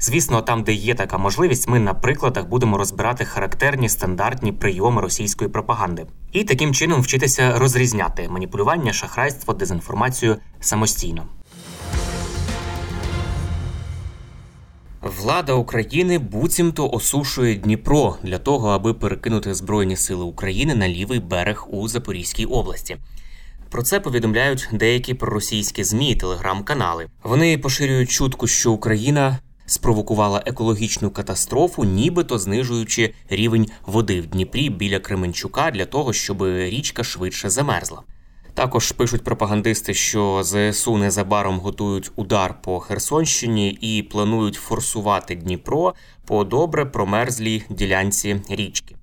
Звісно, там, де є така можливість, ми на прикладах будемо розбирати характерні стандартні прийоми російської пропаганди і таким чином вчитися розрізняти маніпулювання, шахрайство, дезінформацію самостійно. Влада України буцімто осушує Дніпро для того, аби перекинути Збройні сили України на лівий берег у Запорізькій області. Про це повідомляють деякі проросійські змі і телеграм-канали. Вони поширюють чутку, що Україна спровокувала екологічну катастрофу, нібито знижуючи рівень води в Дніпрі біля Кременчука для того, щоб річка швидше замерзла. Також пишуть пропагандисти, що ЗСУ незабаром готують удар по Херсонщині і планують форсувати Дніпро по добре промерзлій ділянці річки.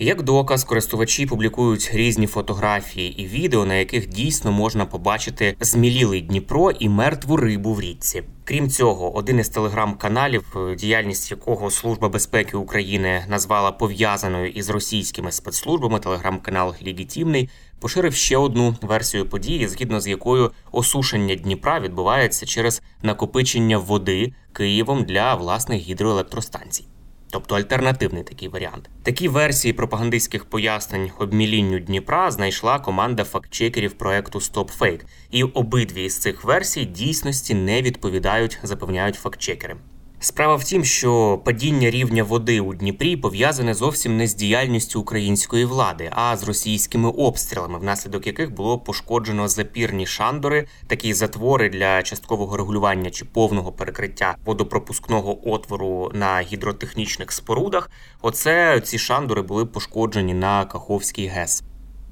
Як доказ, користувачі публікують різні фотографії і відео, на яких дійсно можна побачити змілілий Дніпро і мертву рибу в річці. Крім цього, один із телеграм-каналів, діяльність якого Служба безпеки України назвала пов'язаною із російськими спецслужбами, телеграм-канал Легітимний, поширив ще одну версію події, згідно з якою осушення Дніпра відбувається через накопичення води Києвом для власних гідроелектростанцій. Тобто альтернативний такий варіант. Такі версії пропагандистських пояснень обмілінню Дніпра знайшла команда фактчекерів проекту StopFake. І обидві з цих версій дійсності не відповідають, запевняють фактчекери. Справа в тім, що падіння рівня води у Дніпрі пов'язане зовсім не з діяльністю української влади, а з російськими обстрілами, внаслідок яких було пошкоджено запірні шандори, такі затвори для часткового регулювання чи повного перекриття водопропускного отвору на гідротехнічних спорудах. Оце ці шандори були пошкоджені на Каховський ГЕС.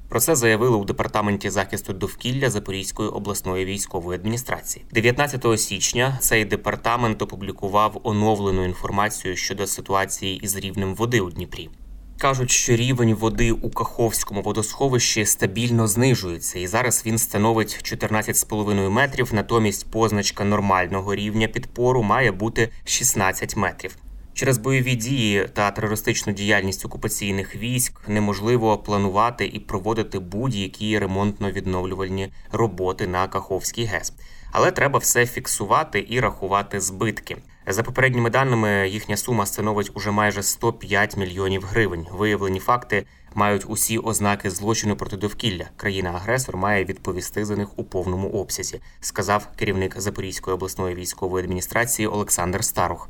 Про це заявили у департаменті захисту довкілля Запорізької обласної військової адміністрації. 19 січня цей департамент опублікував оновлену інформацію щодо ситуації із рівнем води у Дніпрі. Кажуть, що рівень води у Каховському водосховищі стабільно знижується, і зараз він становить 14,5 метрів. Натомість позначка нормального рівня підпору має бути 16 метрів. Через бойові дії та терористичну діяльність окупаційних військ неможливо планувати і проводити будь-які ремонтно-відновлювальні роботи на Каховський ГЕС. Але треба все фіксувати і рахувати збитки. За попередніми даними, їхня сума становить уже майже 105 мільйонів гривень. Виявлені факти мають усі ознаки злочину проти довкілля. Країна-агресор має відповісти за них у повному обсязі, сказав керівник Запорізької обласної військової адміністрації Олександр Старух.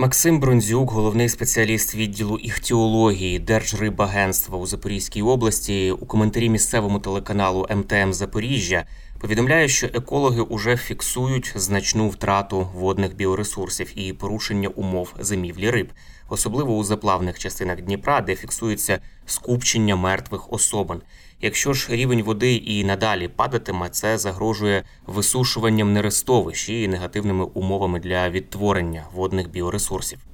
Максим Бронзюк, головний спеціаліст відділу іхтіології Держрибагентства у Запорізькій області, у коментарі місцевому телеканалу МТМ Запоріжжя повідомляє, що екологи уже фіксують значну втрату водних біоресурсів і порушення умов зимівлі риб, особливо у заплавних частинах Дніпра, де фіксується скупчення мертвих особин. Якщо ж рівень води і надалі падатиме, це загрожує висушуванням нерестовищ і негативними умовами для відтворення водних біоресурсів.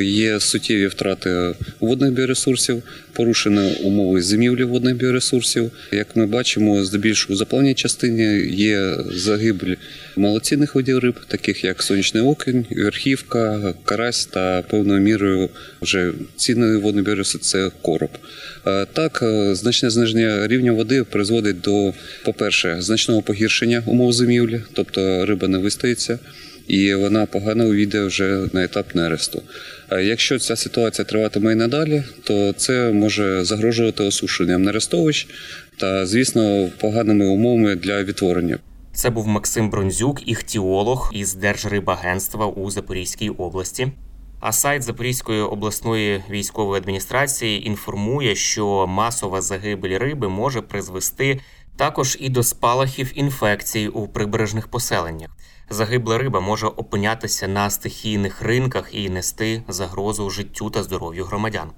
Є суттєві втрати водних біоресурсів, порушені умови зимівлі водних біоресурсів. Як ми бачимо, здебільшого у заплавній частині є загибель малоцінних видів риб, таких як сонячний окінь, верхівка, карась та певною мірою вже цінної водної біоресурси – це короб. Так, значне зниження рівня води призводить до, по-перше, значного погіршення умов зимівлі, тобто риба не вистоїться. І вона погано увійде вже на етап нересту. Якщо ця ситуація триватиме і надалі, то це може загрожувати осушенням нерестовищ та, звісно, поганими умовами для відтворення. Це був Максим Бронзюк, іхтіолог із Держрибагентства у Запорізькій області. А сайт Запорізької обласної військової адміністрації інформує, що масова загибель риби може призвести також і до спалахів інфекцій у прибережних поселеннях. Загибла риба може опинятися на стихійних ринках і нести загрозу життю та здоров'ю громадян.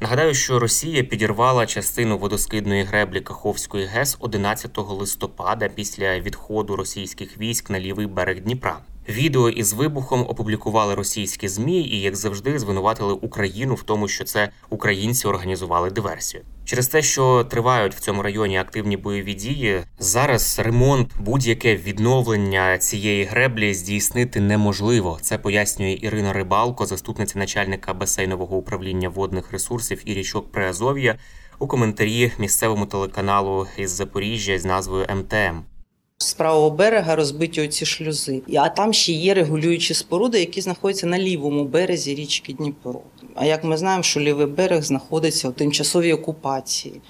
Нагадаю, що Росія підірвала частину водоскидної греблі Каховської ГЕС 11 листопада після відходу російських військ на лівий берег Дніпра. Відео із вибухом опублікували російські змі і, як завжди, звинуватили Україну в тому, що це українці організували диверсію. Через те, що тривають в цьому районі активні бойові дії, зараз ремонт, будь-яке відновлення цієї греблі здійснити неможливо. Це пояснює Ірина Рибалко, заступниця начальника басейнового управління водних ресурсів і річок Приазов'я, у коментарі місцевому телеканалу із Запоріжжя з назвою МТМ. З правого берега розбиті оці шлюзи. А там ще є регулюючі споруди, які знаходяться на лівому березі річки Дніпро. А як ми знаємо, що лівий берег знаходиться у тимчасовій окупації.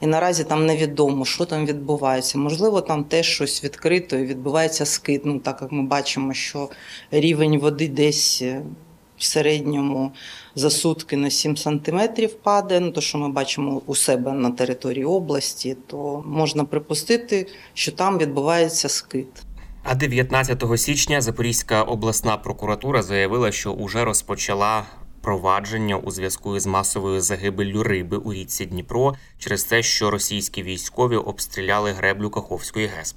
І наразі там невідомо, що там відбувається. Можливо, там теж щось відкрито і відбувається скид. Ну, так як ми бачимо, що рівень води десь е, в середньому за сутки на 7 сантиметрів падає. Ну, то, що ми бачимо у себе на території області, то можна припустити, що там відбувається скид. А 19 січня Запорізька обласна прокуратура заявила, що уже розпочала провадження у зв'язку із масовою загибеллю риби у річці Дніпро через те, що російські військові обстріляли греблю Каховської ГЕС.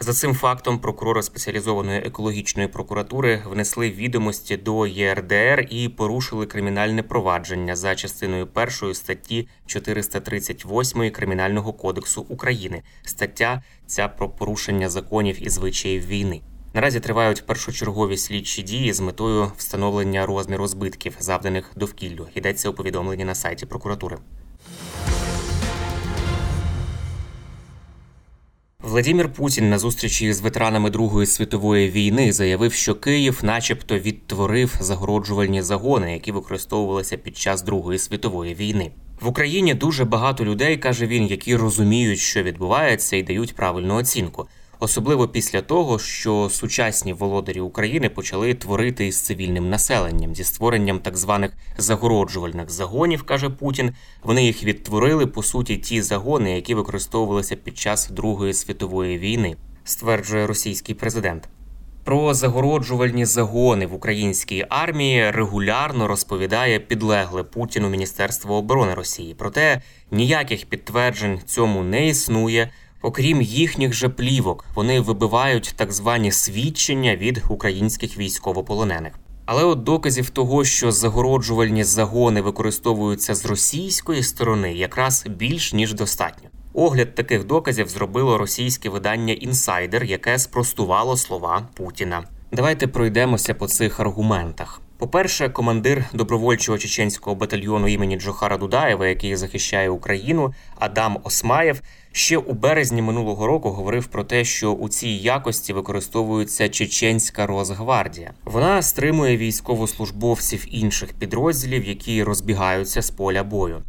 За цим фактом прокурори спеціалізованої екологічної прокуратури внесли відомості до ЄРДР і порушили кримінальне провадження за частиною першої статті 438 кримінального кодексу України. Стаття ця про порушення законів і звичаїв війни. Наразі тривають першочергові слідчі дії з метою встановлення розміру збитків, завданих довкіллю. Йдеться у повідомленні на сайті прокуратури. Владимир Путін на зустрічі з ветеранами Другої світової війни заявив, що Київ, начебто, відтворив загороджувальні загони, які використовувалися під час Другої світової війни. В Україні дуже багато людей, каже він, які розуміють, що відбувається, і дають правильну оцінку особливо після того, що сучасні володарі України почали творити із цивільним населенням зі створенням так званих загороджувальних загонів, каже Путін. Вони їх відтворили по суті ті загони, які використовувалися під час Другої світової війни, стверджує російський президент. Про загороджувальні загони в українській армії регулярно розповідає підлегле Путіну Міністерство оборони Росії. Проте ніяких підтверджень цьому не існує. Окрім їхніх же плівок, вони вибивають так звані свідчення від українських військовополонених. Але от доказів того, що загороджувальні загони використовуються з російської сторони, якраз більш ніж достатньо. Огляд таких доказів зробило російське видання інсайдер, яке спростувало слова Путіна. Давайте пройдемося по цих аргументах. По-перше, командир добровольчого чеченського батальйону імені Джохара Дудаєва, який захищає Україну, Адам Осмаєв, ще у березні минулого року говорив про те, що у цій якості використовується чеченська Росгвардія. Вона стримує військовослужбовців інших підрозділів, які розбігаються з поля бою.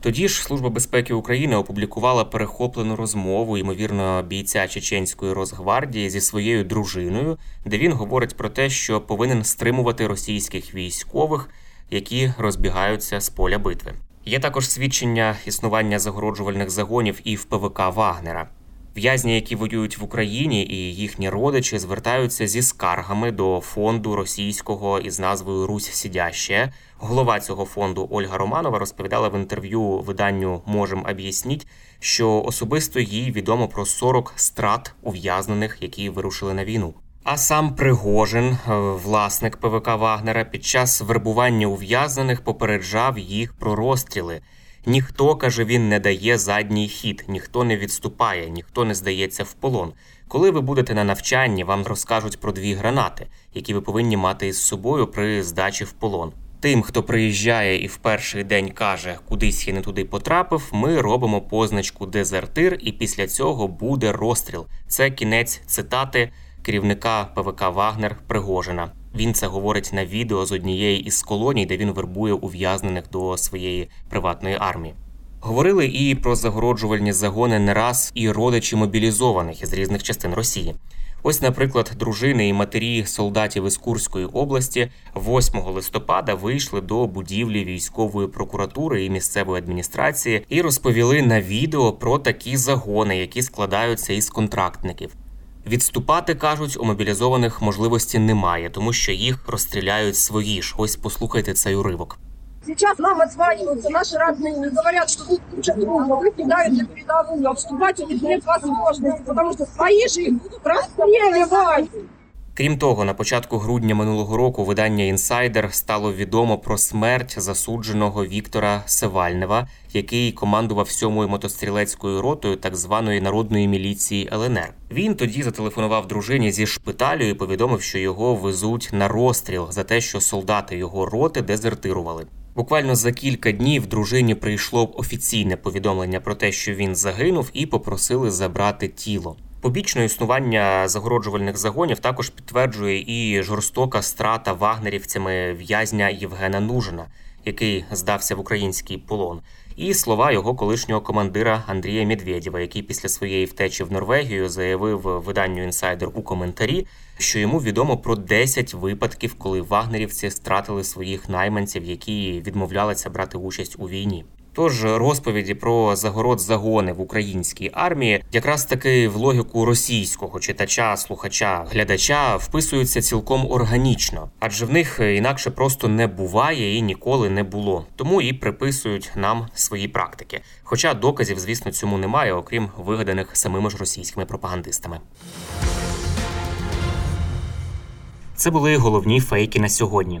Тоді ж Служба безпеки України опублікувала перехоплену розмову, ймовірно, бійця чеченської Росгвардії зі своєю дружиною, де він говорить про те, що повинен стримувати російських військових, які розбігаються з поля битви. Є також свідчення існування загороджувальних загонів і в ПВК Вагнера. В'язні, які воюють в Україні, і їхні родичі звертаються зі скаргами до фонду російського із назвою Русь Сідяще. Голова цього фонду Ольга Романова розповідала в інтерв'ю виданню Можем об'ясніть, що особисто їй відомо про 40 страт ув'язнених, які вирушили на війну. А сам Пригожин, е, власник ПВК Вагнера, під час вербування ув'язнених попереджав їх про розстріли. Ніхто каже, він не дає задній хід, ніхто не відступає, ніхто не здається в полон. Коли ви будете на навчанні, вам розкажуть про дві гранати, які ви повинні мати із собою при здачі в полон. Тим, хто приїжджає і в перший день каже, кудись я не туди потрапив, ми робимо позначку дезертир, і після цього буде розстріл. Це кінець цитати керівника ПВК Вагнер Пригожина. Він це говорить на відео з однієї із колоній, де він вербує ув'язнених до своєї приватної армії. Говорили і про загороджувальні загони не раз і родичі мобілізованих із різних частин Росії. Ось, наприклад, дружини і матері солдатів із Курської області 8 листопада вийшли до будівлі військової прокуратури і місцевої адміністрації і розповіли на відео про такі загони, які складаються із контрактників. Відступати кажуть, у мобілізованих можливості немає, тому що їх розстріляють свої ж. Ось послухайте цей уривок. Сейчас нам отзваниваются наши родные, говорят, что тут куча трупов, вы кидают на передовую, а вступать у них нет возможности, потому что свои же их будут расстреливать. Крім того, на початку грудня минулого року видання інсайдер стало відомо про смерть засудженого Віктора Севальнева, який командував сьомою мотострілецькою ротою так званої народної міліції ЛНР. Він тоді зателефонував дружині зі шпиталю і повідомив, що його везуть на розстріл за те, що солдати його роти дезертирували. Буквально за кілька днів дружині прийшло офіційне повідомлення про те, що він загинув, і попросили забрати тіло. Побічне існування загороджувальних загонів також підтверджує і жорстока страта вагнерівцями в'язня Євгена Нужина, який здався в український полон, і слова його колишнього командира Андрія Медведєва, який після своєї втечі в Норвегію заявив виданню інсайдер у коментарі, що йому відомо про 10 випадків, коли вагнерівці стратили своїх найманців, які відмовлялися брати участь у війні. Тож розповіді про загород загони в українській армії якраз таки в логіку російського читача, слухача, глядача вписуються цілком органічно, адже в них інакше просто не буває і ніколи не було. Тому і приписують нам свої практики. Хоча доказів, звісно, цьому немає, окрім вигаданих самими ж російськими пропагандистами. Це були головні фейки на сьогодні.